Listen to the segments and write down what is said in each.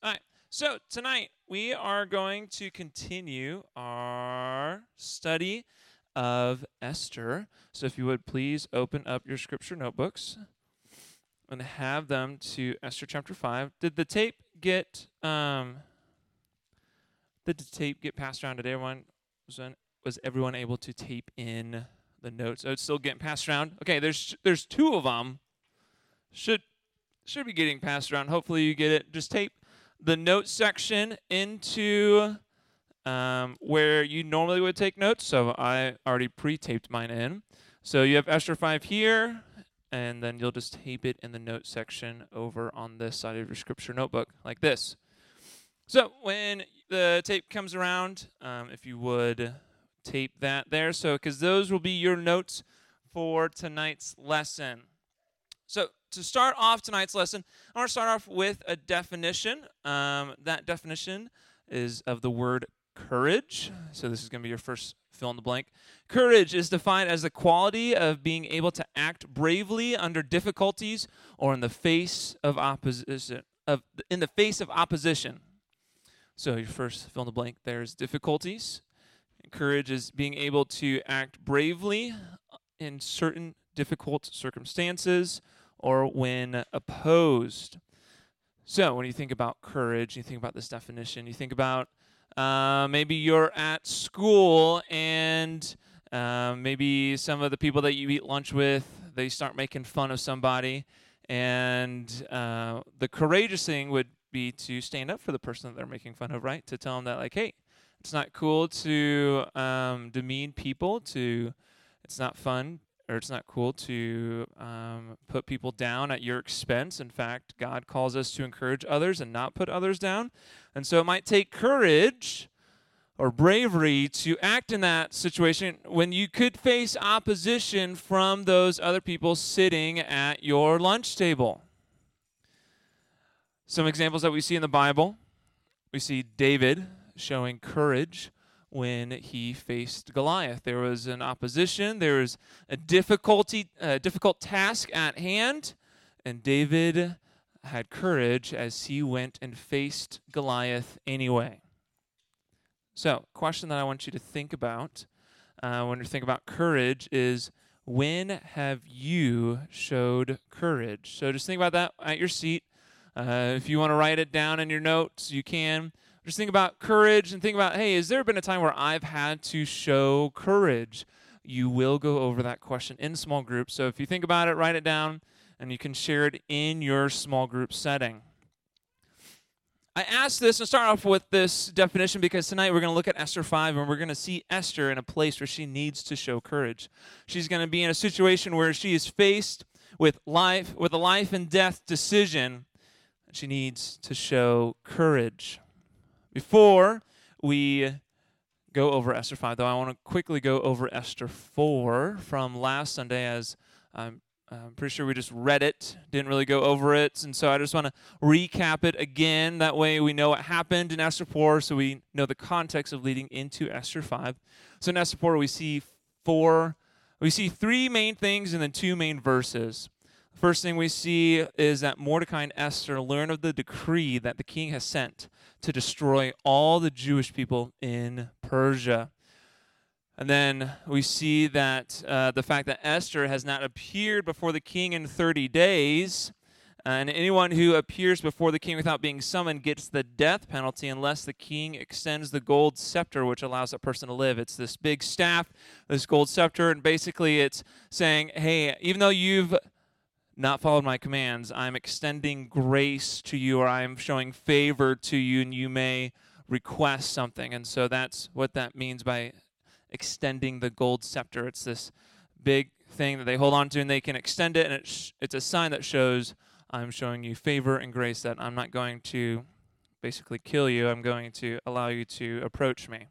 All right. So tonight we are going to continue our study of Esther. So if you would please open up your scripture notebooks and have them to Esther chapter 5. Did the tape get um did the tape get passed around? Did everyone was, was everyone able to tape in the notes? Oh, it's still getting passed around. Okay, there's there's two of them. Should should be getting passed around. Hopefully you get it. Just tape the notes section into um, where you normally would take notes. So I already pre-taped mine in. So you have Esther 5 here, and then you'll just tape it in the notes section over on this side of your scripture notebook, like this. So when the tape comes around, um, if you would tape that there, so because those will be your notes for tonight's lesson. So to start off tonight's lesson, I want to start off with a definition. Um, that definition is of the word courage. So this is going to be your first fill in the blank. Courage is defined as the quality of being able to act bravely under difficulties or in the face of opposition. Of in the face of opposition. So your first fill in the blank there is difficulties. Courage is being able to act bravely in certain difficult circumstances or when opposed. So, when you think about courage, you think about this definition, you think about uh, maybe you're at school and uh, maybe some of the people that you eat lunch with, they start making fun of somebody. And uh, the courageous thing would be to stand up for the person that they're making fun of, right? To tell them that, like, hey, it's not cool to um, demean people, to it's not fun or it's not cool to um, put people down at your expense. In fact, God calls us to encourage others and not put others down. And so it might take courage or bravery to act in that situation when you could face opposition from those other people sitting at your lunch table. Some examples that we see in the Bible we see David showing courage when he faced Goliath. There was an opposition, there was a difficulty, a difficult task at hand, and David had courage as he went and faced Goliath anyway. So, question that I want you to think about uh, when you think about courage is when have you showed courage? So, just think about that at your seat. Uh, if you want to write it down in your notes, you can. Just think about courage and think about, hey, has there been a time where I've had to show courage? You will go over that question in small groups. So if you think about it, write it down, and you can share it in your small group setting. I asked this and start off with this definition because tonight we're going to look at Esther 5 and we're going to see Esther in a place where she needs to show courage. She's going to be in a situation where she is faced with life with a life and death decision. She needs to show courage. Before we go over Esther 5, though, I want to quickly go over Esther 4 from last Sunday as I'm, I'm pretty sure we just read it, didn't really go over it. And so I just want to recap it again. That way we know what happened in Esther 4, so we know the context of leading into Esther 5. So in Esther 4, we see four, we see three main things and then two main verses. First thing we see is that Mordecai and Esther learn of the decree that the king has sent to destroy all the Jewish people in Persia. And then we see that uh, the fact that Esther has not appeared before the king in 30 days, and anyone who appears before the king without being summoned gets the death penalty unless the king extends the gold scepter, which allows that person to live. It's this big staff, this gold scepter, and basically it's saying, hey, even though you've not followed my commands, I'm extending grace to you or I'm showing favor to you and you may request something. And so that's what that means by extending the gold scepter. It's this big thing that they hold on to and they can extend it and it's, it's a sign that shows I'm showing you favor and grace that I'm not going to basically kill you. I'm going to allow you to approach me.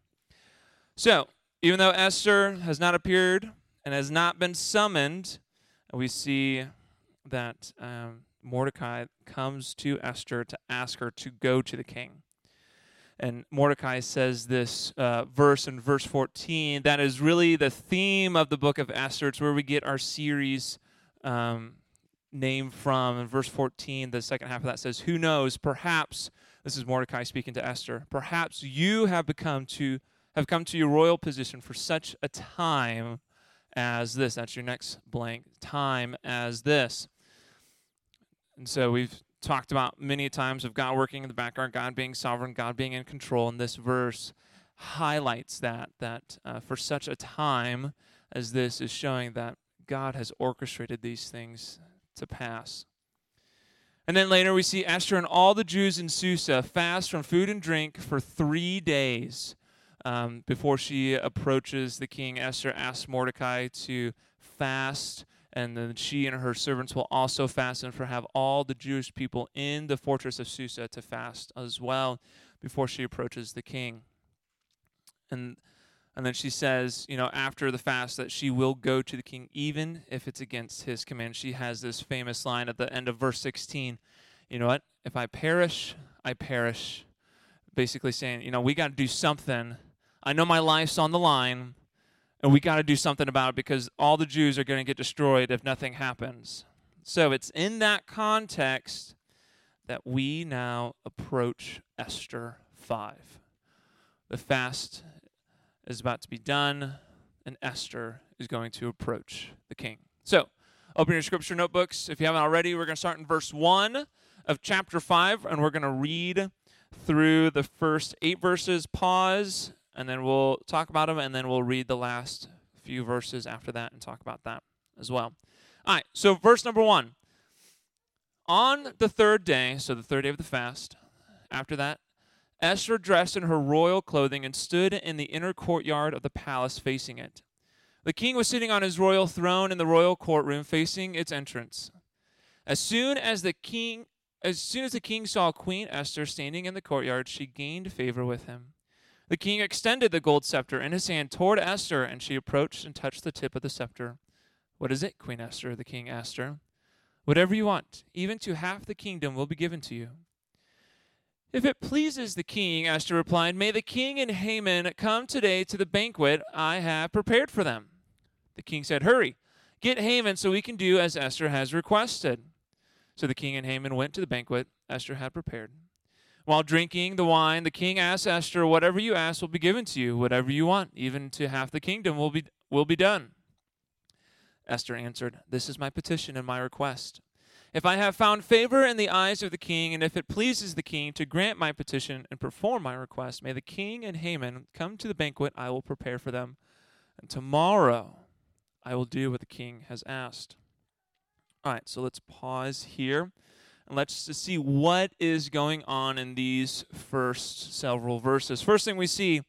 So, even though Esther has not appeared and has not been summoned, we see that um, Mordecai comes to Esther to ask her to go to the king. And Mordecai says this uh, verse in verse 14 that is really the theme of the book of Esther. It's where we get our series um, name from. In verse 14, the second half of that says, Who knows, perhaps This is Mordecai speaking to Esther. Perhaps you have become to have come to your royal position for such a time as this. That's your next blank. Time as this. And so we've talked about many times of God working in the background, God being sovereign, God being in control. And this verse highlights that, that uh, for such a time as this is showing that God has orchestrated these things to pass. And then later we see Esther and all the Jews in Susa fast from food and drink for three days um, before she approaches the king. Esther asks Mordecai to fast and then she and her servants will also fast and for have all the Jewish people in the fortress of Susa to fast as well before she approaches the king. And and then she says, you know, after the fast that she will go to the king even if it's against his command. She has this famous line at the end of verse 16. You know what? If I perish, I perish. Basically saying, you know, we got to do something. I know my life's on the line, and we got to do something about it because all the Jews are going to get destroyed if nothing happens. So it's in that context that we now approach Esther 5. The fast is about to be done, and Esther is going to approach the king. So, open your scripture notebooks. If you haven't already, we're going to start in verse 1 of chapter 5, and we're going to read through the first eight verses, pause, and then we'll talk about them, and then we'll read the last few verses after that and talk about that as well. All right, so verse number one. On the third day, so the third day of the fast, after that, Esther dressed in her royal clothing and stood in the inner courtyard of the palace facing it. The king was sitting on his royal throne in the royal courtroom facing its entrance. As soon as the king as soon as the king saw Queen Esther standing in the courtyard, she gained favor with him. The king extended the gold scepter in his hand toward Esther, and she approached and touched the tip of the scepter. What is it, Queen Esther? the king asked her. Whatever you want, even to half the kingdom will be given to you. If it pleases the king, Esther replied, may the king and Haman come today to the banquet I have prepared for them. The king said, Hurry, get Haman so we can do as Esther has requested. So the king and Haman went to the banquet Esther had prepared. While drinking the wine, the king asked Esther, Whatever you ask will be given to you, whatever you want, even to half the kingdom will be, will be done. Esther answered, This is my petition and my request. If I have found favor in the eyes of the king, and if it pleases the king to grant my petition and perform my request, may the king and Haman come to the banquet I will prepare for them. And tomorrow I will do what the king has asked. All right, so let's pause here and let's just see what is going on in these first several verses. First thing we see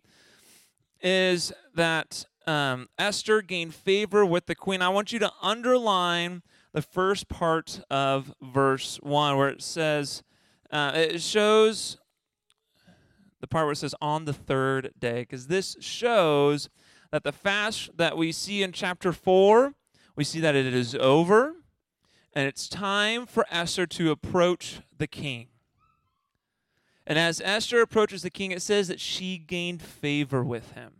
is that um, Esther gained favor with the queen. I want you to underline the first part of verse 1 where it says, uh, it shows the part where it says on the third day, because this shows that the fast that we see in chapter 4, we see that it is over and it's time for Esther to approach the king. And as Esther approaches the king, it says that she gained favor with him.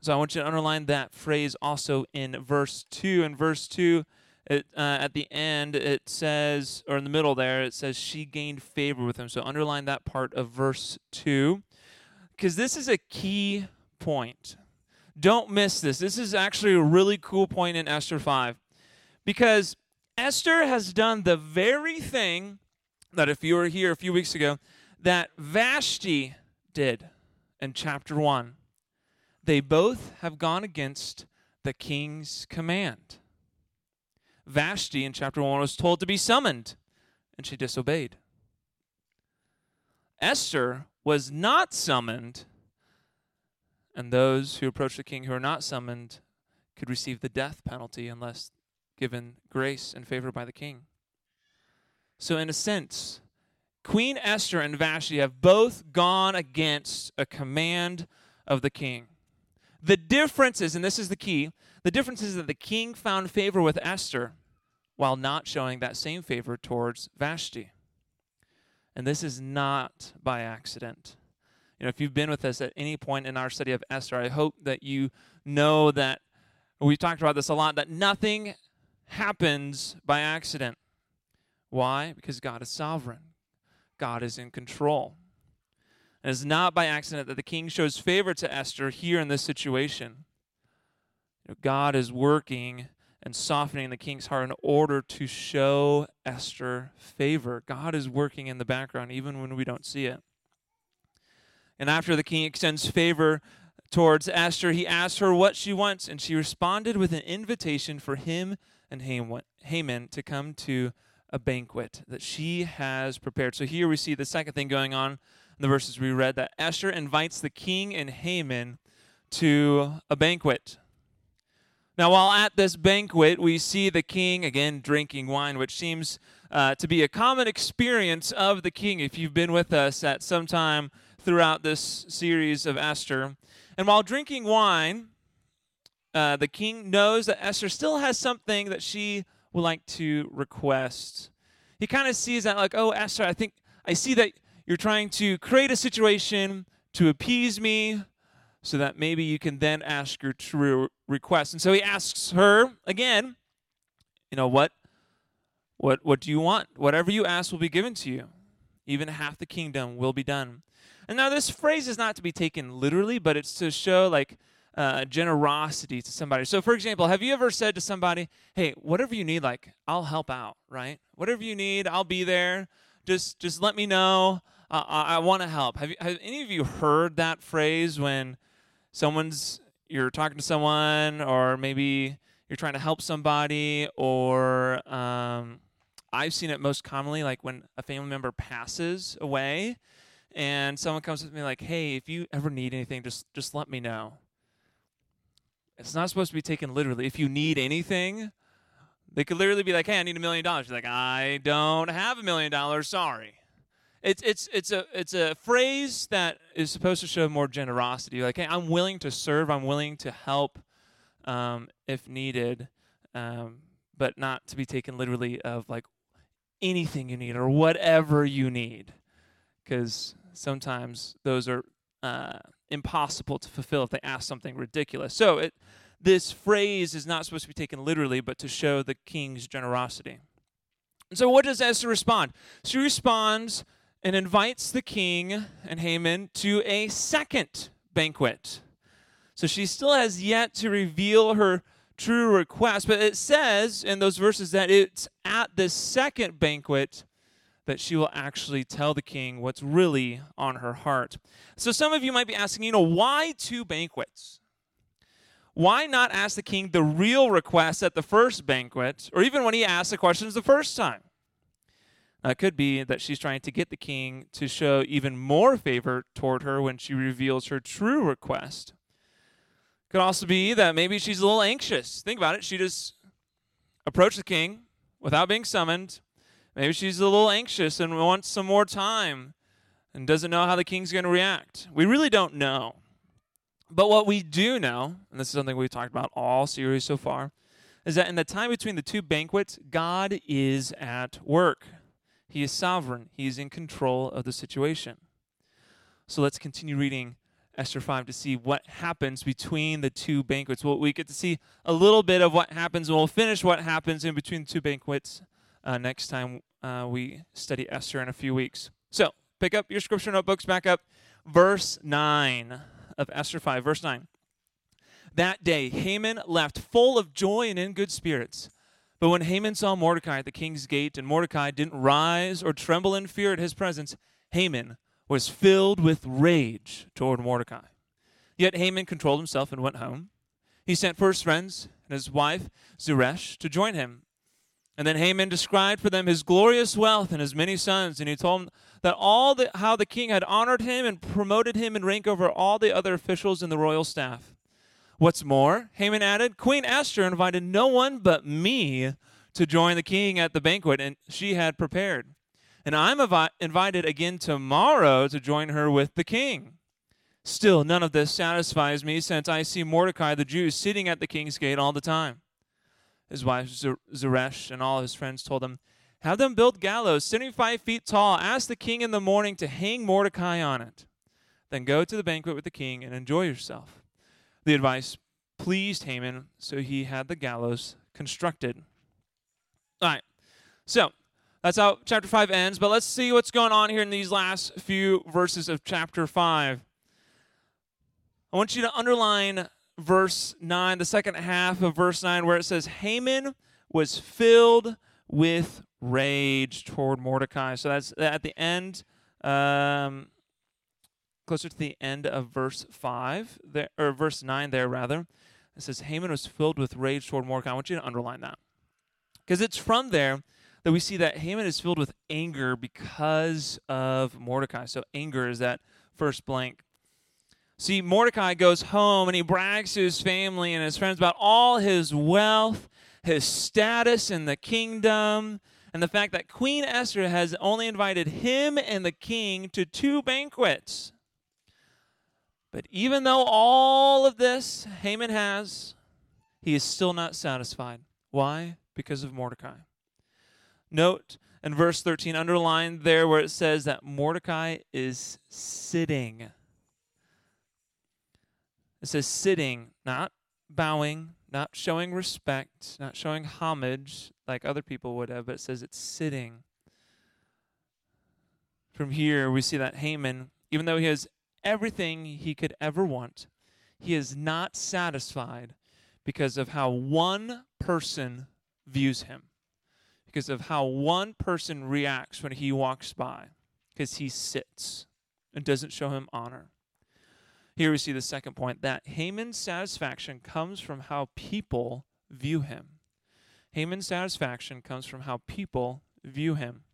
So I want you to underline that phrase also in verse 2. In verse 2, it, uh, at the end, it says, or in the middle there, it says she gained favor with him. So underline that part of verse 2, because this is a key point. Don't miss this. This is actually a really cool point in Esther 5. Because Esther has done the very thing that, if you were here a few weeks ago, that Vashti did in chapter 1. They both have gone against the king's command. Vashti in chapter 1 was told to be summoned, and she disobeyed. Esther was not summoned, and those who approach the king who are not summoned could receive the death penalty unless given grace and favor by the king. So, in a sense, Queen Esther and Vashti have both gone against a command of the king. The difference is, and this is the key, the difference is that the king found favor with Esther while not showing that same favor towards Vashti. And this is not by accident. You know, if you've been with us at any point in our study of Esther, I hope that you know that we've talked about this a lot that nothing happens by accident. Why? Because God is sovereign. God is in control. And it's not by accident that the king shows favor to Esther here in this situation. God is working and softening the king's heart in order to show Esther favor. God is working in the background even when we don't see it. And after the king extends favor towards Esther, he asks her what she wants, and she responded with an invitation for him and Haman to come to a banquet that she has prepared. So here we see the second thing going on in the verses we read that Esther invites the king and Haman to a banquet. Now, while at this banquet, we see the king again drinking wine, which seems uh, to be a common experience of the king if you've been with us at some time throughout this series of Esther. And while drinking wine, uh, the king knows that Esther still has something that she would like to request. He kind of sees that, like, oh, Esther, I think I see that you're trying to create a situation to appease me so that maybe you can then ask your true request. And so he asks her again, you know, what what what do you want? Whatever you ask will be given to you. Even half the kingdom will be done. And now this phrase is not to be taken literally, but it's to show like uh, generosity to somebody. So, for example, have you ever said to somebody, "Hey, whatever you need, like I'll help out, right? Whatever you need, I'll be there. Just, just let me know. Uh, I, I want to help." Have you, have any of you heard that phrase when someone's you're talking to someone, or maybe you're trying to help somebody, or um, I've seen it most commonly like when a family member passes away, and someone comes to me like, "Hey, if you ever need anything, just just let me know." It's not supposed to be taken literally. If you need anything, they could literally be like, "Hey, I need a million dollars." You're like, "I don't have a million dollars. Sorry." It's it's it's a it's a phrase that is supposed to show more generosity. Like, "Hey, I'm willing to serve. I'm willing to help um, if needed," um, but not to be taken literally of like anything you need or whatever you need, because sometimes those are uh, impossible to fulfill if they ask something ridiculous. So it, this phrase is not supposed to be taken literally, but to show the king's generosity. And so, what does Esther respond? She responds and invites the king and Haman to a second banquet. So she still has yet to reveal her true request, but it says in those verses that it's at this second banquet that she will actually tell the king what's really on her heart. So some of you might be asking, you know, why two banquets? Why not ask the king the real request at the first banquet, or even when he asked the questions the first time? Now, it could be that she's trying to get the king to show even more favor toward her when she reveals her true request. Could also be that maybe she's a little anxious. Think about it. She just approached the king without being summoned, Maybe she's a little anxious and wants some more time and doesn't know how the king's going to react. We really don't know. But what we do know, and this is something we've talked about all series so far, is that in the time between the two banquets, God is at work. He is sovereign, He is in control of the situation. So let's continue reading Esther 5 to see what happens between the two banquets. Well, we get to see a little bit of what happens, and we'll finish what happens in between the two banquets uh, next time uh, we study Esther in a few weeks. So pick up your scripture notebooks, back up verse 9 of Esther 5, verse 9. That day, Haman left full of joy and in good spirits. But when Haman saw Mordecai at the king's gate, and Mordecai didn't rise or tremble in fear at his presence, Haman was filled with rage toward Mordecai. Yet Haman controlled himself and went home. He sent for his friends and his wife Zeresh to join him and then Haman described for them his glorious wealth and his many sons, and he told them that all the, how the king had honored him and promoted him in rank over all the other officials in the royal staff. What's more, Haman added, Queen Esther invited no one but me to join the king at the banquet, and she had prepared. And I'm avi- invited again tomorrow to join her with the king. Still, none of this satisfies me, since I see Mordecai the Jew sitting at the king's gate all the time his wife Zeresh and all his friends told him, Have them build gallows 75 feet tall. Ask the king in the morning to hang Mordecai on it. Then go to the banquet with the king and enjoy yourself. The advice pleased Haman, so he had the gallows constructed. All right. So, That's how chapter 5 ends. But let's see what's going on here in these last few verses of chapter 5. I want you to underline verse 9, the second half of verse 9, where it says, Haman was filled with rage toward Mordecai. So that's at the end, um, closer to the end of verse 5, there, or verse 9 there, rather. It says, Haman was filled with rage toward Mordecai. I want you to underline that. Because it's from there that we see that Haman is filled with anger because of Mordecai. So anger is that first blank. See, Mordecai goes home and he brags to his family and his friends about all his wealth, his status in the kingdom, and the fact that Queen Esther has only invited him and the king to two banquets. But even though all of this Haman has, he is still not satisfied. Why? Because of Mordecai. Note in verse 13, underlined there where it says that Mordecai is sitting. It says sitting, not bowing, not showing respect, not showing homage like other people would have, but it says it's sitting. From here, we see that Haman, even though he has everything he could ever want, he is not satisfied because of how one person views him, because of how one person reacts when he walks by, because he sits and doesn't show him honor. Here we see the second point that Haman's satisfaction comes from how people view him. Haman's satisfaction comes from how people view him.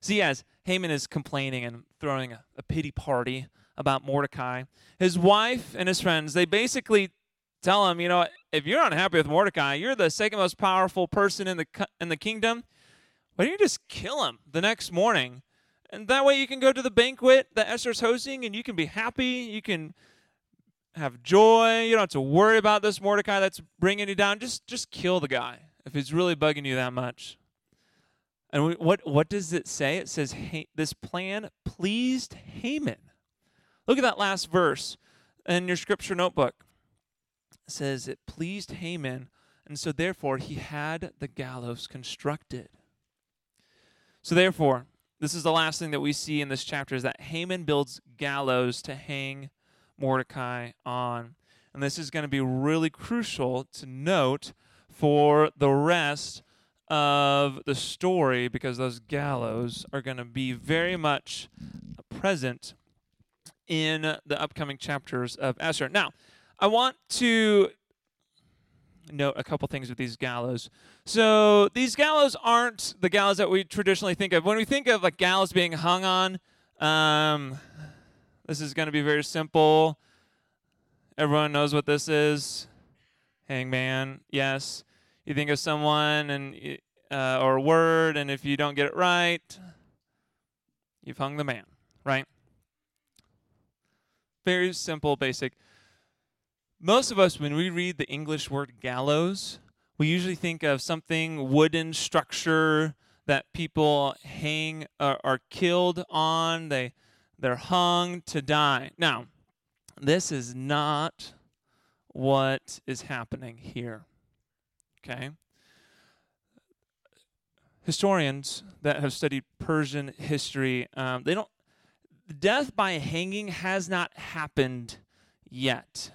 See, as Haman is complaining and throwing a, a pity party about Mordecai, his wife and his friends, they basically tell him, you know, if you're unhappy with Mordecai, you're the second most powerful person in the in the kingdom. Why don't you just kill him the next morning? And that way you can go to the banquet that Esther's hosting and you can be happy. You can have joy. You don't have to worry about this Mordecai that's bringing you down. Just just kill the guy if he's really bugging you that much. And we, what what does it say? It says this plan pleased Haman. Look at that last verse in your scripture notebook. It says it pleased Haman, and so therefore he had the gallows constructed. So therefore, this is the last thing that we see in this chapter is that Haman builds gallows to hang Mordecai on. And this is going to be really crucial to note for the rest of the story because those gallows are going to be very much present in the upcoming chapters of Esther. Now, I want to note a couple things with these gallows. So these gallows aren't the gallows that we traditionally think of. When we think of like gallows being hung on, um, this is going to be very simple. Everyone knows what this is. Hangman, yes. You think of someone and uh, or a word, and if you don't get it right, you've hung the man, right? Very simple, basic. Most of us, when we read the English word gallows, we usually think of something wooden structure that people hang or are killed on. They they're hung to die. Now, this is not what is happening here. Okay? Historians that have studied Persian history, um, they don't. Death by hanging has not happened yet.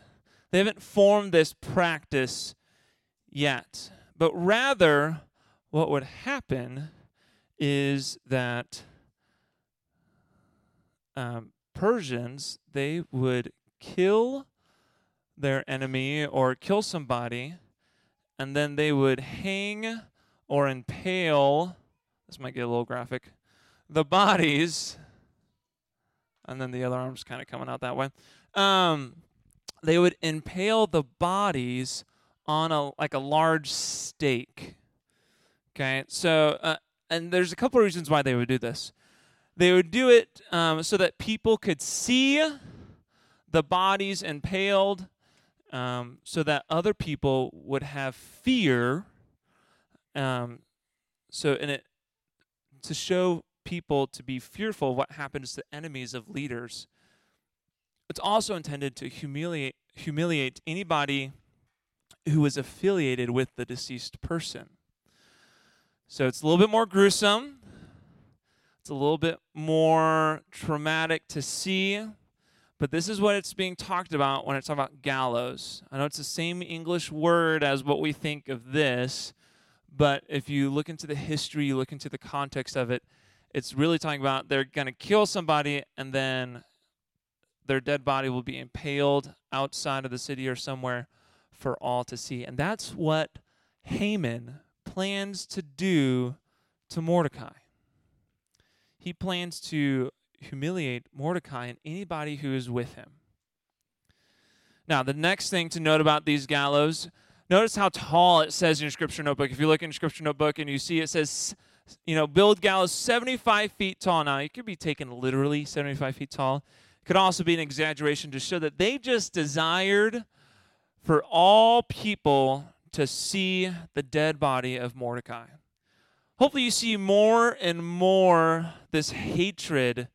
They haven't formed this practice yet. But rather, what would happen is that um, Persians, they would kill their enemy or kill somebody, and then they would hang or impale, this might get a little graphic, the bodies, and then the other arm's kind of coming out that way. Um, they would impale the bodies on a like a large stake. Okay, so uh, and there's a couple of reasons why they would do this. They would do it um, so that people could see the bodies impaled, um, so that other people would have fear. Um, so and it to show people to be fearful of what happens to enemies of leaders. It's also intended to humiliate humiliate anybody who is affiliated with the deceased person. So it's a little bit more gruesome. It's a little bit more traumatic to see. But this is what it's being talked about when it's talking about gallows. I know it's the same English word as what we think of this, but if you look into the history, you look into the context of it, it's really talking about they're going to kill somebody and then their dead body will be impaled outside of the city or somewhere for all to see. And that's what Haman plans to do to Mordecai. He plans to humiliate Mordecai and anybody who is with him. Now, the next thing to note about these gallows, notice how tall it says in your scripture notebook. If you look in your scripture notebook and you see it says, you know, build gallows 75 feet tall. Now, it could be taken literally 75 feet tall. Could also be an exaggeration to show that they just desired for all people to see the dead body of Mordecai. Hopefully, you see more and more this hatred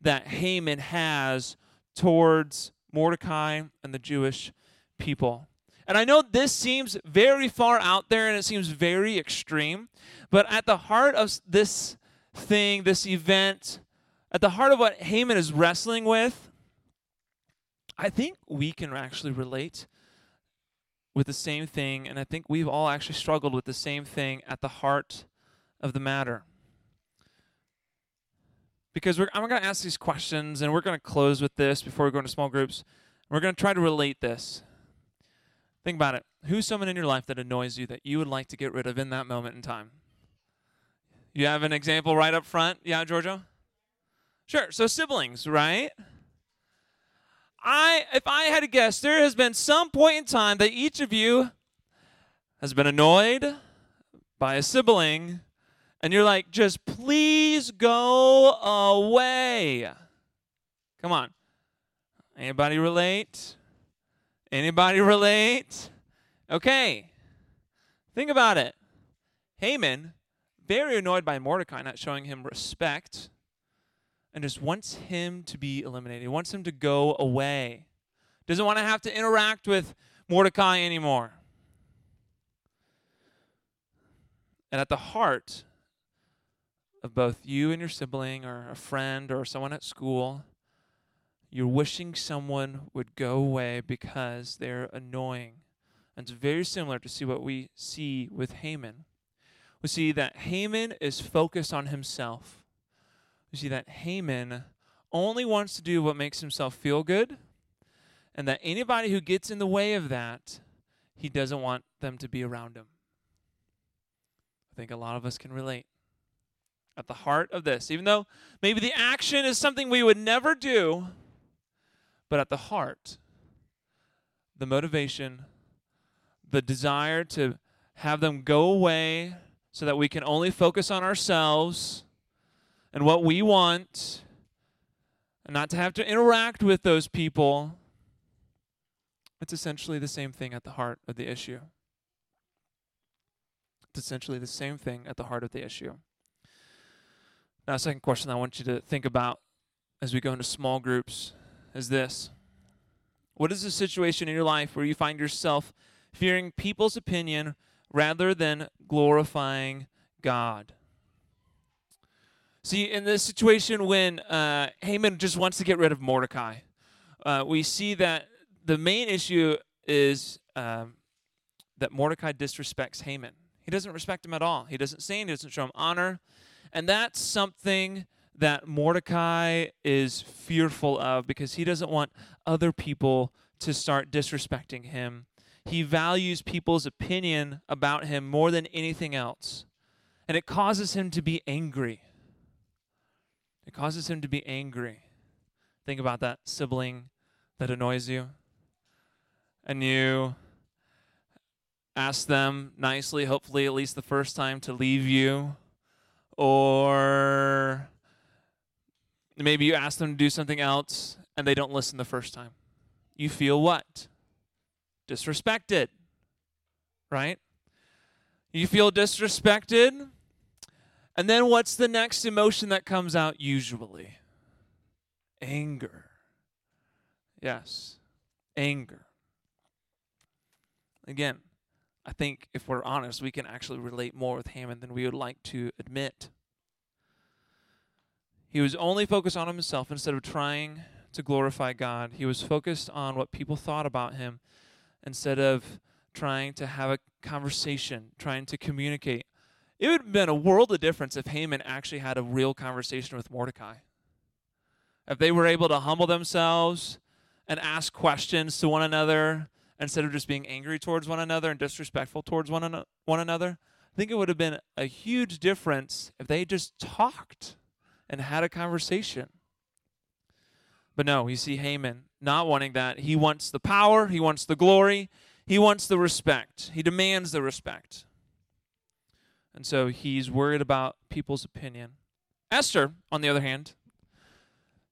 that Haman has towards Mordecai and the Jewish people. And I know this seems very far out there and it seems very extreme, but at the heart of this thing, this event, at the heart of what Haman is wrestling with, I think we can actually relate with the same thing, and I think we've all actually struggled with the same thing at the heart of the matter because I'm going to ask these questions and we're going to close with this before we go into small groups. We're going to try to relate this. Think about it. Who's someone in your life that annoys you that you would like to get rid of in that moment in time? You have an example right up front? Yeah, Giorgio? Sure. So siblings, right? I if I had to guess, there has been some point in time that each of you has been annoyed by a sibling and you're like, just please go away. Come on. Anybody relate? Anybody relate? Okay. Think about it. Haman, very annoyed by Mordecai not showing him respect, and just wants him to be eliminated. He wants him to go away. Doesn't want to have to interact with Mordecai anymore. And at the heart of both you and your sibling or a friend or someone at school, you're wishing someone would go away because they're annoying. And it's very similar to see what we see with Haman. We see that Haman is focused on himself. We see that Haman only wants to do what makes himself feel good, and that anybody who gets in the way of that, he doesn't want them to be around him. I think a lot of us can relate at the heart of this. Even though maybe the action is something we would never do, but at the heart, the motivation, the desire to have them go away so that we can only focus on ourselves and what we want and not to have to interact with those people. It's essentially the same thing at the heart of the issue. It's essentially the same thing at the heart of the issue. Now, second question I want you to think about as we go into small groups is this What is the situation in your life where you find yourself fearing people's opinion rather than glorifying God? See, in this situation when uh, Haman just wants to get rid of Mordecai, uh, we see that the main issue is um, that Mordecai disrespects Haman. He doesn't respect him at all. He doesn't say, he doesn't show him honor. And that's something that Mordecai is fearful of because he doesn't want other people to start disrespecting him. He values people's opinion about him more than anything else. And it causes him to be angry. It causes him to be angry. Think about that sibling that annoys you. And you ask them nicely, hopefully, at least the first time, to leave you or maybe you ask them to do something else and they don't listen the first time. You feel what? Disrespected, right? You feel disrespected. And then what's the next emotion that comes out usually? Anger. Yes, anger. Again, I think if we're honest, we can actually relate more with Haman than we would like to admit. He was only focused on himself instead of trying to glorify God. He was focused on what people thought about him instead of trying to have a conversation, trying to communicate. It would have been a world of difference if Haman actually had a real conversation with Mordecai. If they were able to humble themselves and ask questions to one another instead of just being angry towards one another and disrespectful towards one, an- one another, I think it would have been a huge difference if they just talked and had a conversation. But no, you see Haman not wanting that. He wants the power, he wants the glory, he wants the respect, he demands the respect. And so he's worried about people's opinion. Esther, on the other hand,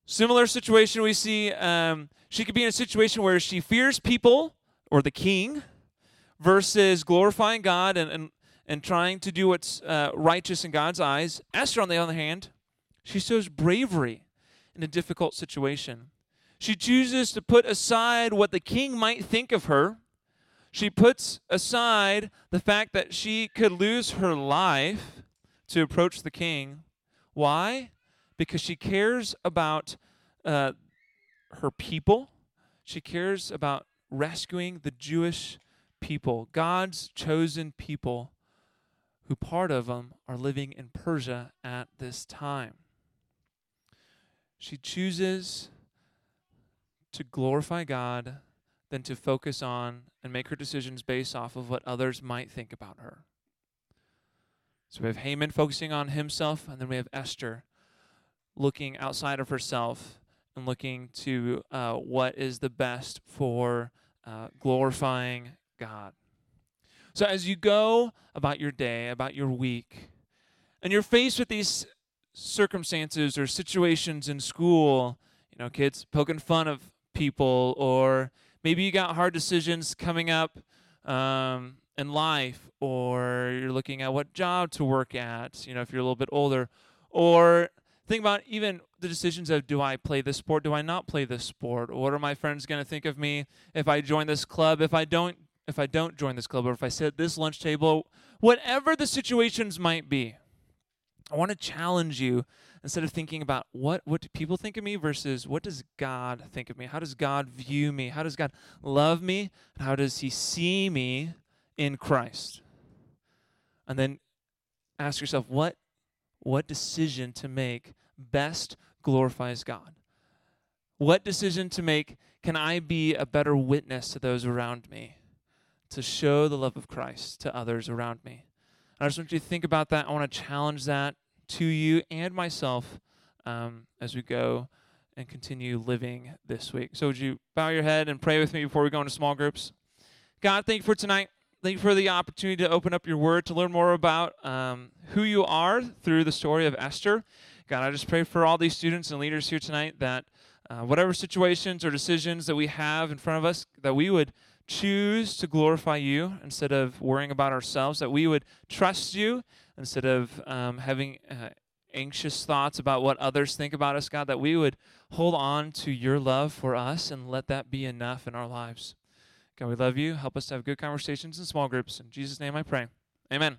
similar situation we see, um, she could be in a situation where she fears people or the king versus glorifying God and, and, and trying to do what's uh, righteous in God's eyes. Esther, on the other hand, she shows bravery in a difficult situation. She chooses to put aside what the king might think of her. She puts aside the fact that she could lose her life to approach the king. Why? Because she cares about uh, her people. She cares about rescuing the Jewish people, God's chosen people, who part of them are living in Persia at this time. She chooses to glorify God than to focus on and make her decisions based off of what others might think about her. So we have Haman focusing on himself, and then we have Esther looking outside of herself and looking to uh, what is the best for uh, glorifying God. So as you go about your day, about your week, and you're faced with these circumstances or situations in school, you know, kids poking fun of people, or maybe you got hard decisions coming up um, in life, or you're looking at what job to work at, you know, if you're a little bit older, or think about even the decisions of do I play this sport, do I not play this sport, what are my friends going to think of me if I join this club, if I don't if I don't join this club, or if I sit at this lunch table, whatever the situations might be. I want to challenge you instead of thinking about what what do people think of me versus what does God think of me? How does God view me? How does God love me? And how does he see me in Christ? And then ask yourself what what decision to make best glorifies God? What decision to make can I be a better witness to those around me to show the love of Christ to others around me? I just want you to think about that. I want to challenge that to you and myself um, as we go and continue living this week. So, would you bow your head and pray with me before we go into small groups? God, thank you for tonight. Thank you for the opportunity to open up your word, to learn more about um, who you are through the story of Esther. God, I just pray for all these students and leaders here tonight that uh, whatever situations or decisions that we have in front of us, that we would choose to glorify you instead of worrying about ourselves, that we would trust you instead of um, having uh, anxious thoughts about what others think about us, God, that we would hold on to your love for us and let that be enough in our lives. God, we love you. Help us to have good conversations in small groups. In Jesus' name I pray. Amen.